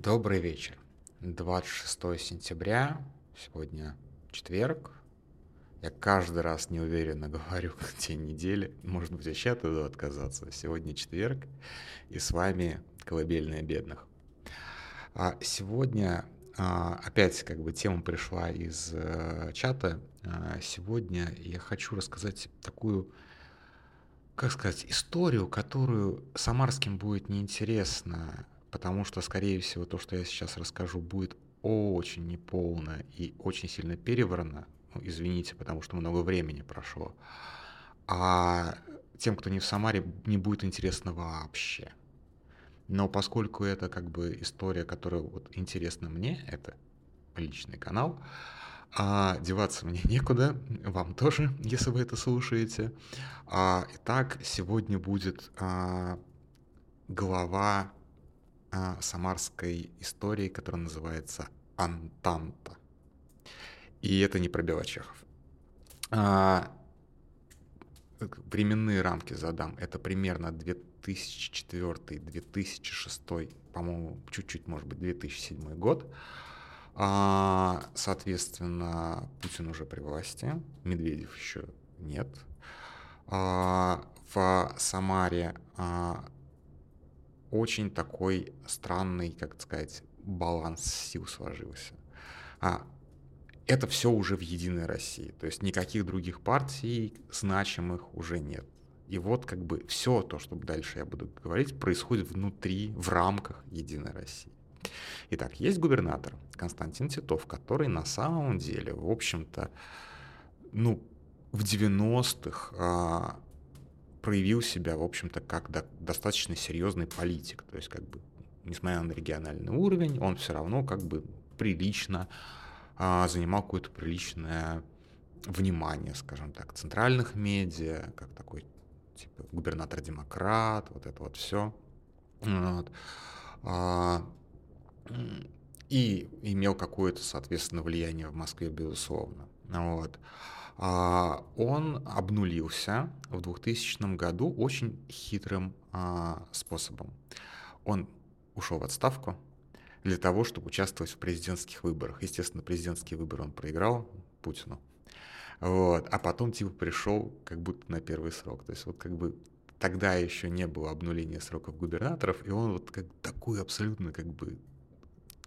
Добрый вечер. 26 сентября, сегодня четверг. Я каждый раз неуверенно говорю день недели, может быть, вообще от этого отказаться. Сегодня четверг, и с вами «Колыбельная бедных». А сегодня а, опять как бы тема пришла из э, чата. А, сегодня я хочу рассказать такую как сказать, историю, которую самарским будет неинтересно, потому что, скорее всего, то, что я сейчас расскажу, будет очень неполно и очень сильно переврано. Ну, извините, потому что много времени прошло. А тем, кто не в Самаре, не будет интересно вообще. Но поскольку это как бы история, которая вот интересна мне, это личный канал, а деваться мне некуда, вам тоже, если вы это слушаете. А, итак, сегодня будет а, глава самарской истории, которая называется «Антанта». И это не про Белочехов. А, временные рамки задам. Это примерно 2004-2006, по-моему, чуть-чуть, может быть, 2007 год. А, соответственно, Путин уже при власти, Медведев еще нет. А, в Самаре а, очень такой странный, как сказать, баланс сил сложился. Это все уже в Единой России, то есть никаких других партий значимых уже нет. И вот как бы все то, что дальше я буду говорить, происходит внутри, в рамках Единой России. Итак, есть губернатор Константин Титов, который на самом деле, в общем-то, ну, в 90-х а, проявил себя, в общем-то, как до, достаточно серьезный политик. То есть, как бы, несмотря на региональный уровень, он все равно как бы прилично а, занимал какое-то приличное внимание, скажем так, центральных медиа, как такой типа губернатор-демократ, вот это вот все. Вот. А, и имел какое-то, соответственно, влияние в Москве, безусловно. Вот. А, он обнулился в 2000 году очень хитрым а, способом. Он ушел в отставку для того, чтобы участвовать в президентских выборах. Естественно, президентские выборы он проиграл Путину. Вот. А потом типа пришел как будто на первый срок. То есть вот как бы тогда еще не было обнуления сроков губернаторов, и он вот как такую абсолютно как бы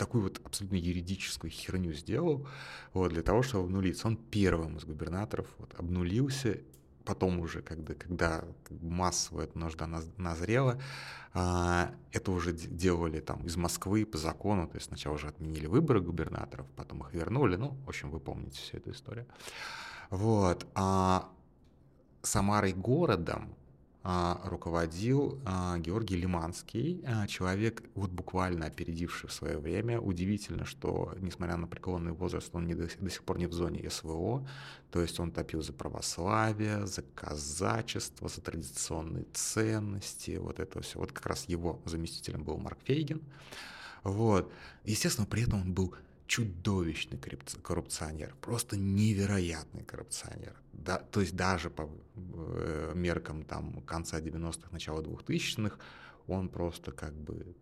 такую вот абсолютно юридическую херню сделал, вот, для того, чтобы обнулиться. Он первым из губернаторов вот, обнулился, потом уже, когда, когда массово эта нужда назрела, а, это уже делали там из Москвы по закону, то есть сначала уже отменили выборы губернаторов, потом их вернули, ну, в общем, вы помните всю эту историю. Вот. А Самарой городом руководил а, Георгий Лиманский, а, человек, вот буквально опередивший в свое время. Удивительно, что, несмотря на преклонный возраст, он не до, до сих пор не в зоне СВО, то есть он топил за православие, за казачество, за традиционные ценности, вот это все. Вот как раз его заместителем был Марк Фейгин. Вот. Естественно, при этом он был чудовищный коррупционер, просто невероятный коррупционер. Да, то есть даже по э, меркам там, конца 90-х, начала 2000-х, он просто как бы,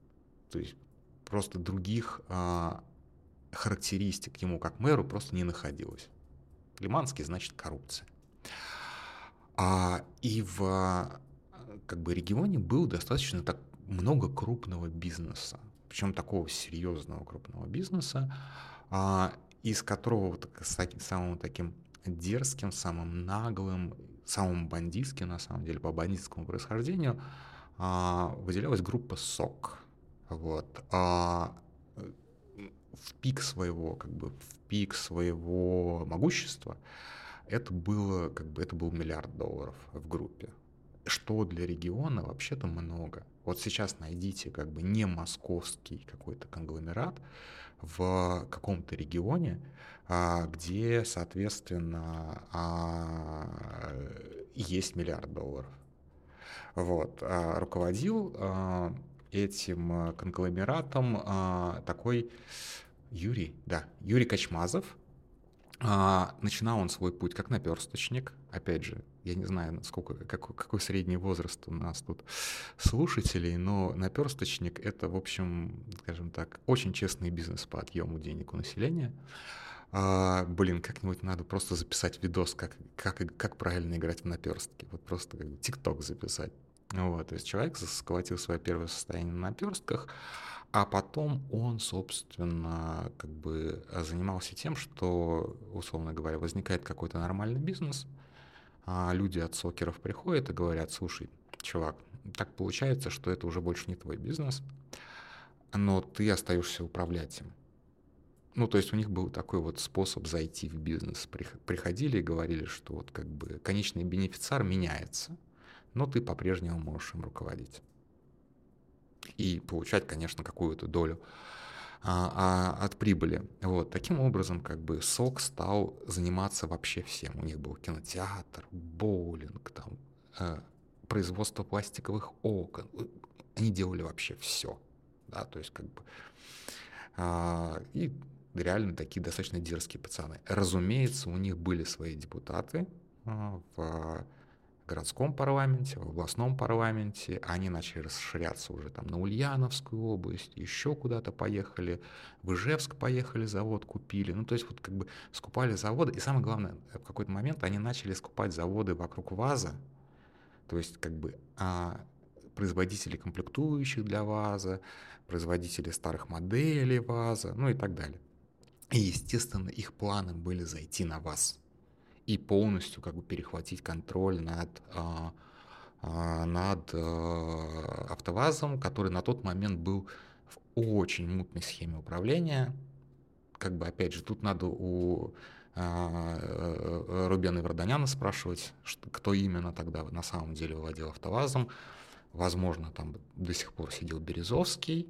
то есть просто других а, характеристик ему как мэру просто не находилось. Лиманский значит коррупция. А, и в как бы регионе было достаточно так много крупного бизнеса причем такого серьезного крупного бизнеса, а, из которого вот таким, самым таким дерзким, самым наглым, самым бандитским, на самом деле, по бандитскому происхождению, а, выделялась группа СОК. Вот. А, в пик своего, как бы, в пик своего могущества это было, как бы, это был миллиард долларов в группе что для региона вообще-то много. Вот сейчас найдите как бы не московский какой-то конгломерат в каком-то регионе, а, где, соответственно, а, есть миллиард долларов. Вот. А, руководил этим конгломератом такой Юрий, да, Юрий Качмазов. Начинал он свой путь как наперсточник, опять же, я не знаю, сколько, какой, какой средний возраст у нас тут слушателей, но наперсточник — это, в общем, скажем так, очень честный бизнес по отъему денег у населения. А, блин, как-нибудь надо просто записать видос, как, как, как правильно играть в наперстки. Вот просто как тикток записать. Вот, то есть человек схватил свое первое состояние на наперстках, а потом он, собственно, как бы занимался тем, что, условно говоря, возникает какой-то нормальный бизнес, а люди от сокеров приходят и говорят, слушай, чувак, так получается, что это уже больше не твой бизнес, но ты остаешься управлять им. Ну, то есть у них был такой вот способ зайти в бизнес. Приходили и говорили, что вот как бы конечный бенефициар меняется, но ты по-прежнему можешь им руководить. И получать, конечно, какую-то долю а, а, от прибыли. Вот. Таким образом, как бы СОК стал заниматься вообще всем. У них был кинотеатр, боулинг, там, э, производство пластиковых окон. Они делали вообще все. Да, то есть, как бы... А, и реально такие достаточно дерзкие пацаны. Разумеется, у них были свои депутаты а, в городском парламенте, в областном парламенте, они начали расширяться уже там на Ульяновскую область, еще куда-то поехали, в Ижевск поехали, завод купили, ну то есть вот как бы скупали заводы, и самое главное, в какой-то момент они начали скупать заводы вокруг ВАЗа, то есть как бы а, производители комплектующих для ВАЗа, производители старых моделей ВАЗа, ну и так далее. И, естественно, их планы были зайти на ВАЗ и полностью как бы перехватить контроль над, а, а, над а, автовазом, который на тот момент был в очень мутной схеме управления. Как бы, опять же, тут надо у Рубена и Варданяна спрашивать, кто именно тогда на самом деле владел автовазом. Возможно, там до сих пор сидел Березовский,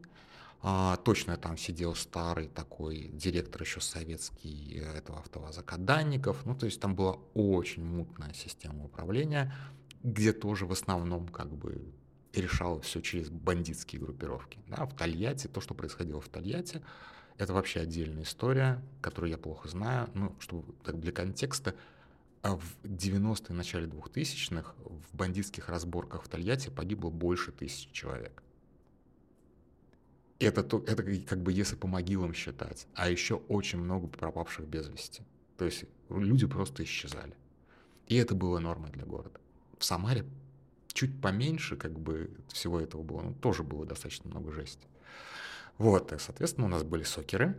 а, точно там сидел старый такой директор еще советский э, этого автоваза Каданников. Ну, то есть там была очень мутная система управления, где тоже в основном как бы решалось все через бандитские группировки. Да, в Тольятти, то, что происходило в Тольятти, это вообще отдельная история, которую я плохо знаю. Ну, чтобы так для контекста, а в 90-е, начале 2000-х в бандитских разборках в Тольятти погибло больше тысячи человек это, это как бы если по могилам считать, а еще очень много пропавших без вести. То есть люди просто исчезали. И это было нормой для города. В Самаре чуть поменьше как бы всего этого было, но тоже было достаточно много жести. Вот, и, соответственно, у нас были сокеры,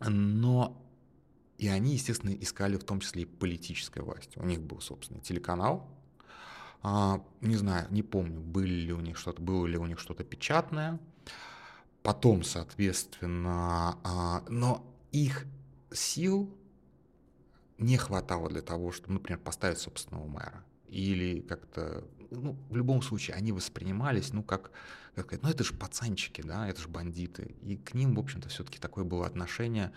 но и они, естественно, искали в том числе и политической власти. У них был, собственно, телеканал, а, не знаю, не помню, были ли у них что-то, было ли у них что-то печатное, потом, соответственно, а, но их сил не хватало для того, чтобы, например, поставить собственного мэра. Или как-то, ну, в любом случае, они воспринимались, ну, как, как ну, это же пацанчики, да, это же бандиты. И к ним, в общем-то, все-таки такое было отношение,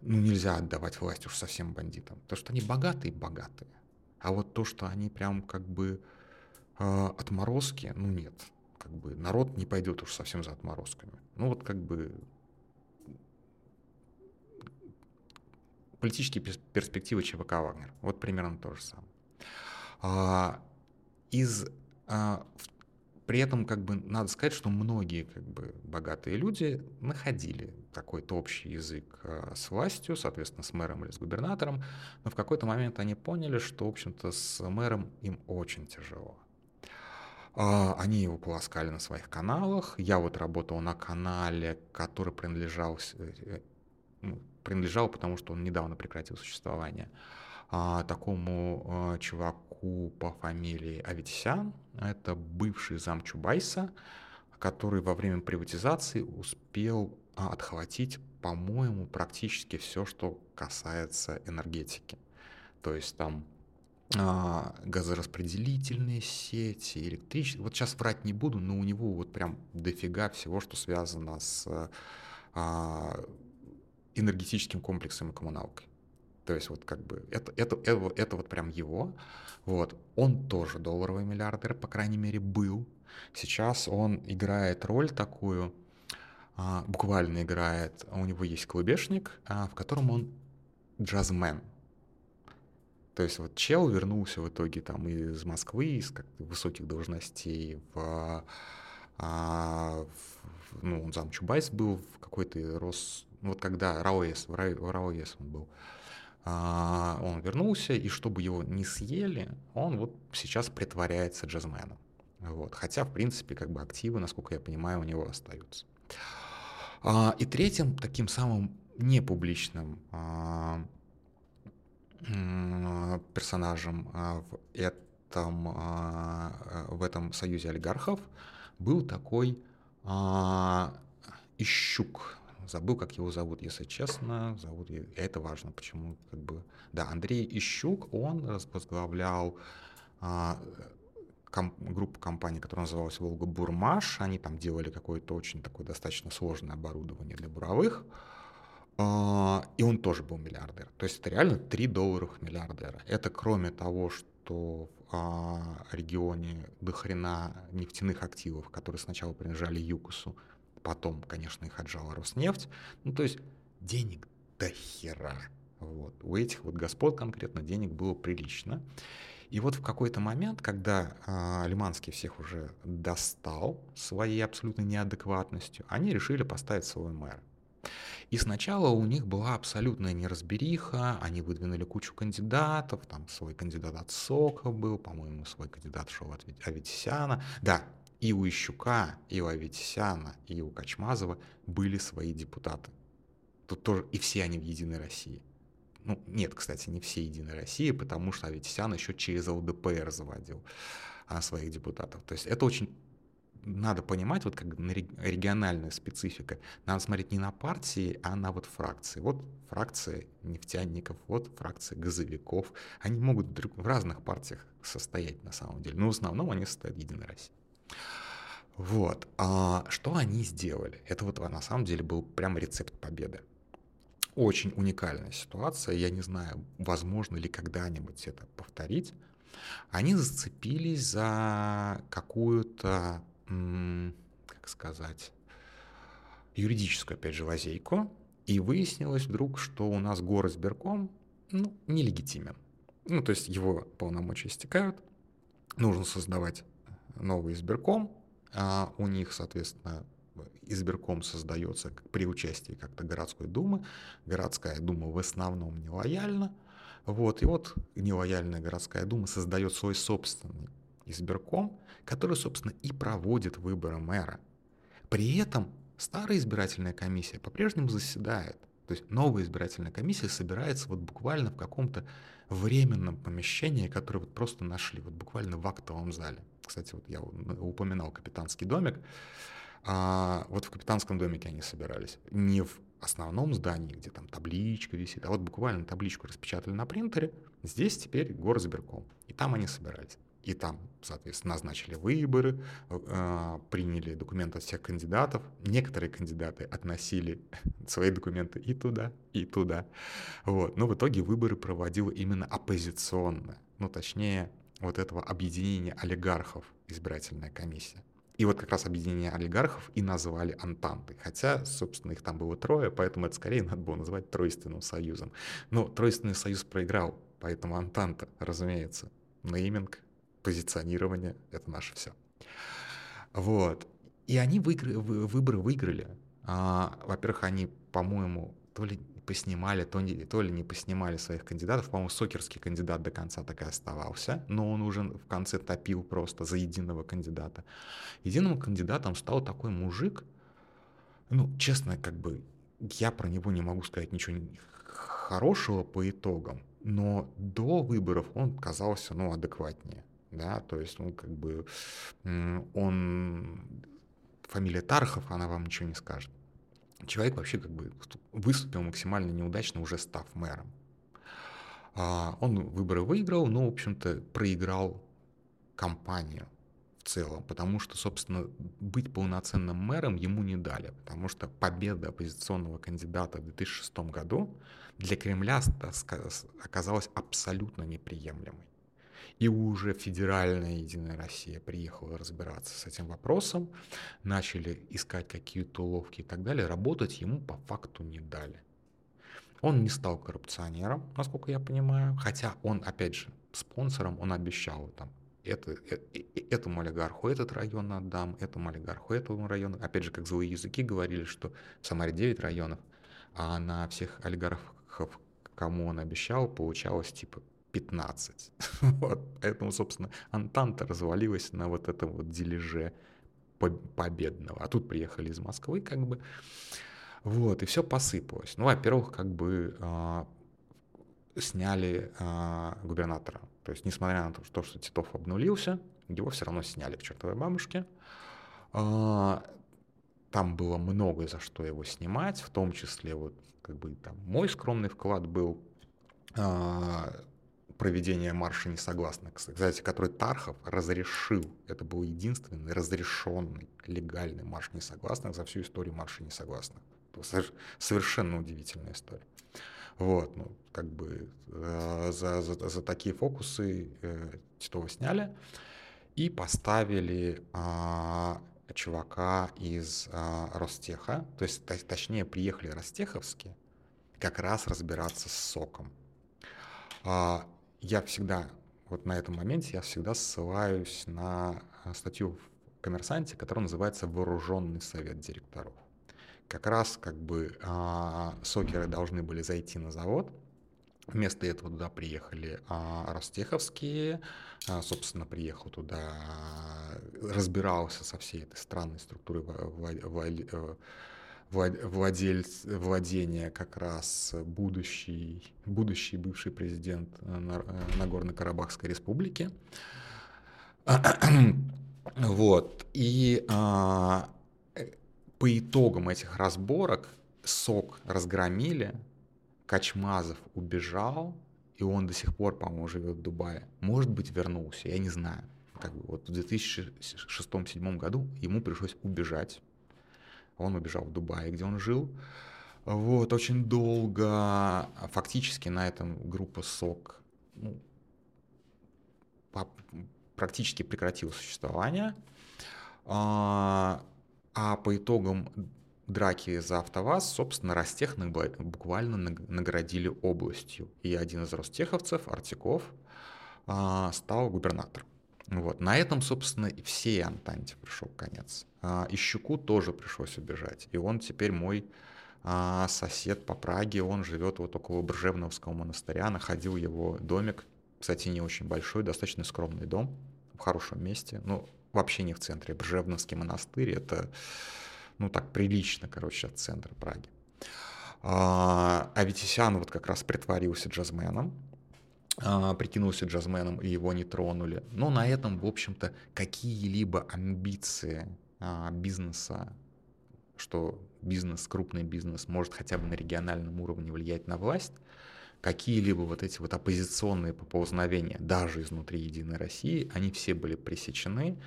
ну, нельзя отдавать власть уж совсем бандитам. То, что они богатые-богатые. А вот то, что они прям как бы э, отморозки, ну, нет как бы народ не пойдет уж совсем за отморозками. Ну вот как бы политические перспективы ЧВК «Вагнер». Вот примерно то же самое. А, из, а, при этом как бы надо сказать, что многие как бы богатые люди находили какой-то общий язык а, с властью, соответственно, с мэром или с губернатором, но в какой-то момент они поняли, что, в общем-то, с мэром им очень тяжело. А, они его полоскали на своих каналах. Я вот работал на канале, который принадлежал, э, ну, принадлежал, потому что он недавно прекратил существование, а, такому а, чуваку по фамилии Аветисян. Это бывший зам Чубайса, который во время приватизации успел отхватить, по-моему, практически все, что касается энергетики. То есть там а, газораспределительные сети, электричество. Вот сейчас врать не буду, но у него вот прям дофига всего, что связано с а, энергетическим комплексом и коммуналкой. То есть вот как бы это, это, это, это вот прям его. Вот. Он тоже долларовый миллиардер, по крайней мере, был. Сейчас он играет роль такую, а, буквально играет, у него есть клубешник, в котором он джазмен. То есть вот чел вернулся в итоге там из Москвы, из как высоких должностей в, а, в ну, он зам Чубайс был в какой-то Рос... Ну, вот когда РАОС, в РАОС он был. А, он вернулся, и чтобы его не съели, он вот сейчас притворяется джазменом. Вот. Хотя, в принципе, как бы активы, насколько я понимаю, у него остаются. А, и третьим, таким самым непубличным а, персонажем а, в этом, а, в этом союзе олигархов был такой а, Ищук. Забыл, как его зовут, если честно. Зовут, это важно, почему, как бы... Да, Андрей Ищук, он возглавлял ком, группу компаний, которая называлась Волга Бурмаш. Они там делали какое-то очень такое достаточно сложное оборудование для буровых. А, и он тоже был миллиардер. То есть это реально 3 долларовых миллиардера. Это кроме того, что в а, регионе до хрена нефтяных активов, которые сначала принадлежали ЮКОСу, потом, конечно, их отжала Роснефть. Ну, то есть денег до хера. Вот. У этих вот господ конкретно денег было прилично. И вот в какой-то момент, когда э, Лиманский всех уже достал своей абсолютной неадекватностью, они решили поставить свой мэра. И сначала у них была абсолютная неразбериха, они выдвинули кучу кандидатов, там свой кандидат от Сока был, по-моему, свой кандидат шел от Аветисяна. Да, и у Ищука, и у Аветисяна, и у Качмазова были свои депутаты. Тут тоже, и все они в Единой России. Ну, нет, кстати, не все Единой России, потому что Аветисян еще через ЛДПР заводил а, своих депутатов. То есть это очень надо понимать, вот как на региональная специфика, надо смотреть не на партии, а на вот фракции. Вот фракция нефтяников, вот фракция газовиков. Они могут в разных партиях состоять на самом деле, но в основном они состоят в Единой России. Вот. А что они сделали? Это вот на самом деле был прям рецепт победы. Очень уникальная ситуация. Я не знаю, возможно ли когда-нибудь это повторить. Они зацепились за какую-то как сказать, юридическую, опять же, лазейку, и выяснилось вдруг, что у нас город сберком ну, нелегитимен. Ну, то есть его полномочия истекают, нужно создавать новый избирком, а у них, соответственно, избирком создается при участии как-то городской думы. Городская дума в основном нелояльна. Вот, и вот нелояльная городская дума создает свой собственный избирком, который, собственно, и проводит выборы мэра. При этом старая избирательная комиссия по-прежнему заседает. То есть новая избирательная комиссия собирается вот буквально в каком-то временном помещении, которое вот просто нашли, вот буквально в актовом зале. Кстати, вот я упоминал капитанский домик. А вот в капитанском домике они собирались. Не в основном здании, где там табличка висит, а вот буквально табличку распечатали на принтере. Здесь теперь горосберком. И там они собирались. И там, соответственно, назначили выборы, э, приняли документы от всех кандидатов. Некоторые кандидаты относили свои документы и туда, и туда. Вот. Но в итоге выборы проводила именно оппозиционная, ну точнее, вот этого объединения олигархов избирательная комиссия. И вот как раз объединение олигархов и назвали Антантой. Хотя, собственно, их там было трое, поэтому это скорее надо было назвать Тройственным союзом. Но Тройственный союз проиграл, поэтому Антанта, разумеется, нейминг позиционирование — это наше все. Вот. И они выиграли, выборы выиграли. А, во-первых, они, по-моему, то ли поснимали, то, не, то ли не поснимали своих кандидатов. По-моему, Сокерский кандидат до конца так и оставался, но он уже в конце топил просто за единого кандидата. Единым кандидатом стал такой мужик, ну, честно, как бы, я про него не могу сказать ничего хорошего по итогам, но до выборов он казался, ну, адекватнее да, то есть, ну, как бы, он, фамилия Тархов, она вам ничего не скажет. Человек вообще как бы выступил максимально неудачно, уже став мэром. А, он выборы выиграл, но, в общем-то, проиграл кампанию в целом, потому что, собственно, быть полноценным мэром ему не дали, потому что победа оппозиционного кандидата в 2006 году для Кремля оказалась абсолютно неприемлемой. И уже федеральная Единая Россия приехала разбираться с этим вопросом, начали искать какие-то уловки и так далее. Работать ему по факту не дали. Он не стал коррупционером, насколько я понимаю, хотя он, опять же, спонсором, он обещал там это, это, этому олигарху этот район отдам, этому олигарху этому району. Опять же, как злые языки говорили, что в Самаре 9 районов, а на всех олигархов, кому он обещал, получалось типа 15. вот. Поэтому, собственно, Антанта развалилась на вот этом вот дележе победного. А тут приехали из Москвы, как бы. Вот, и все посыпалось. Ну, во-первых, как бы э, сняли э, губернатора. То есть, несмотря на то, что Титов обнулился, его все равно сняли к чертовой бабушке. Э, там было много за что его снимать, в том числе вот как бы там мой скромный вклад был проведения марша несогласных, кстати, который Тархов разрешил. Это был единственный разрешенный легальный марш несогласных за всю историю марша несогласных. Совершенно удивительная история. Вот, ну, как бы э, за, за, за такие фокусы э, Титова сняли и поставили э, чувака из э, Ростеха, то есть, точнее, приехали ростеховские как раз разбираться с соком. А, я всегда, вот на этом моменте, я всегда ссылаюсь на э, статью в «Коммерсанте», которая называется «Вооруженный совет директоров». Как раз как бы а, сокеры должны были зайти на завод, Вместо этого туда приехали а, Ростеховские, а, собственно, приехал туда, разбирался со всей этой странной структурой э, владельц, владения как раз будущий, будущий бывший президент э, э, Нагорно-Карабахской республики. Вот. И а, э, по итогам этих разборок СОК разгромили, Качмазов убежал, и он до сих пор, по-моему, живет в Дубае. Может быть, вернулся, я не знаю. Как бы вот в 2006-2007 году ему пришлось убежать он убежал в Дубай, где он жил. Вот, очень долго, фактически на этом группа СОК ну, практически прекратила существование. А, а по итогам драки за АвтоВАЗ, собственно, Ростех буквально наградили областью. И один из ростеховцев, Артиков, а, стал губернатором. Вот. На этом, собственно, и всей Антанте пришел конец. А, и Щуку тоже пришлось убежать. И он теперь мой а, сосед по Праге, он живет вот около Бржевновского монастыря, находил его домик, кстати, не очень большой, достаточно скромный дом, в хорошем месте, ну, вообще не в центре. Бржевновский монастырь, это, ну, так прилично, короче, от центра Праги. А, Аветисян вот как раз притворился джазменом, прикинулся джазменом, и его не тронули. Но на этом, в общем-то, какие-либо амбиции а, бизнеса, что бизнес, крупный бизнес может хотя бы на региональном уровне влиять на власть, какие-либо вот эти вот оппозиционные поползновения, даже изнутри Единой России, они все были пресечены,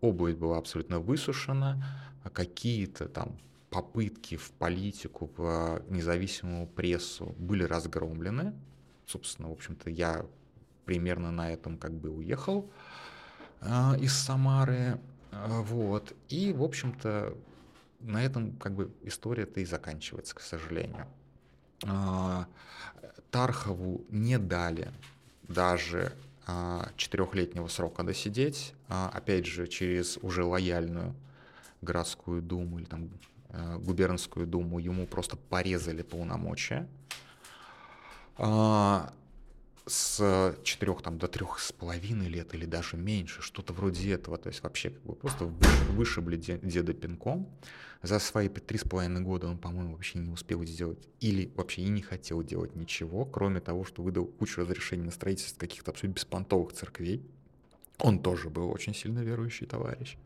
обувь была абсолютно высушена, а какие-то там попытки в политику, в независимую прессу были разгромлены, собственно, в общем-то, я примерно на этом как бы уехал э, из Самары, э, вот, и, в общем-то, на этом как бы история-то и заканчивается, к сожалению. Э, Тархову не дали даже четырехлетнего срока досидеть, опять же, через уже лояльную городскую думу или там губернскую думу ему просто порезали полномочия, а, с четырех там до трех с половиной лет или даже меньше, что-то вроде этого, то есть вообще как бы просто вышибли деда пинком. За свои три с половиной года он, по-моему, вообще не успел сделать или вообще и не хотел делать ничего, кроме того, что выдал кучу разрешений на строительство каких-то абсолютно беспонтовых церквей. Он тоже был очень сильно верующий товарищ.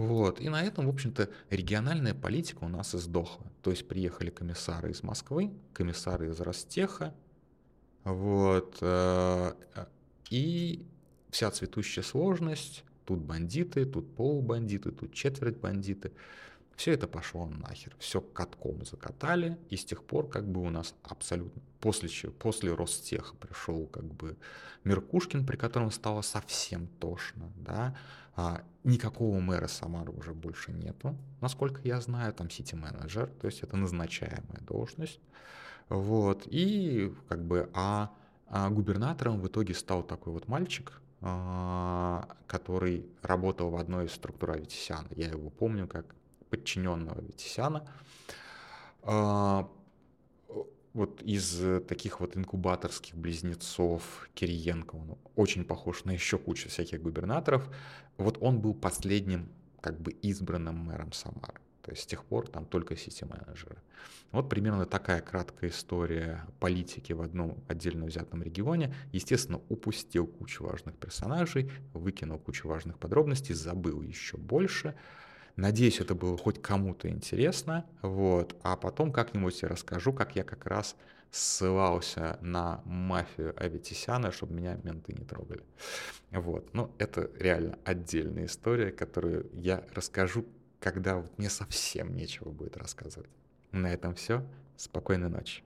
Вот. И на этом, в общем-то, региональная политика у нас издохла. То есть приехали комиссары из Москвы, комиссары из Ростеха, вот, э, и вся цветущая сложность, тут бандиты, тут полубандиты, тут четверть бандиты, все это пошло нахер, все катком закатали, и с тех пор как бы у нас абсолютно, после, после Ростеха пришел как бы Меркушкин, при котором стало совсем тошно, да, а, никакого мэра Самары уже больше нету, насколько я знаю, там сити-менеджер, то есть это назначаемая должность. Вот, и как бы, а, а губернатором в итоге стал такой вот мальчик, а, который работал в одной из структур Аветисяна. Я его помню как подчиненного Аветисяна. А, вот из таких вот инкубаторских близнецов Кириенко, он очень похож на еще кучу всяких губернаторов. Вот он был последним как бы избранным мэром Самары. То есть с тех пор там только сити-менеджеры. Вот примерно такая краткая история политики в одном отдельно взятом регионе. Естественно, упустил кучу важных персонажей, выкинул кучу важных подробностей, забыл еще больше. Надеюсь, это было хоть кому-то интересно. Вот. А потом как-нибудь я расскажу, как я как раз ссылался на мафию Аветисяна, чтобы меня менты не трогали. Вот. Но это реально отдельная история, которую я расскажу когда вот мне совсем нечего будет рассказывать. На этом все. Спокойной ночи.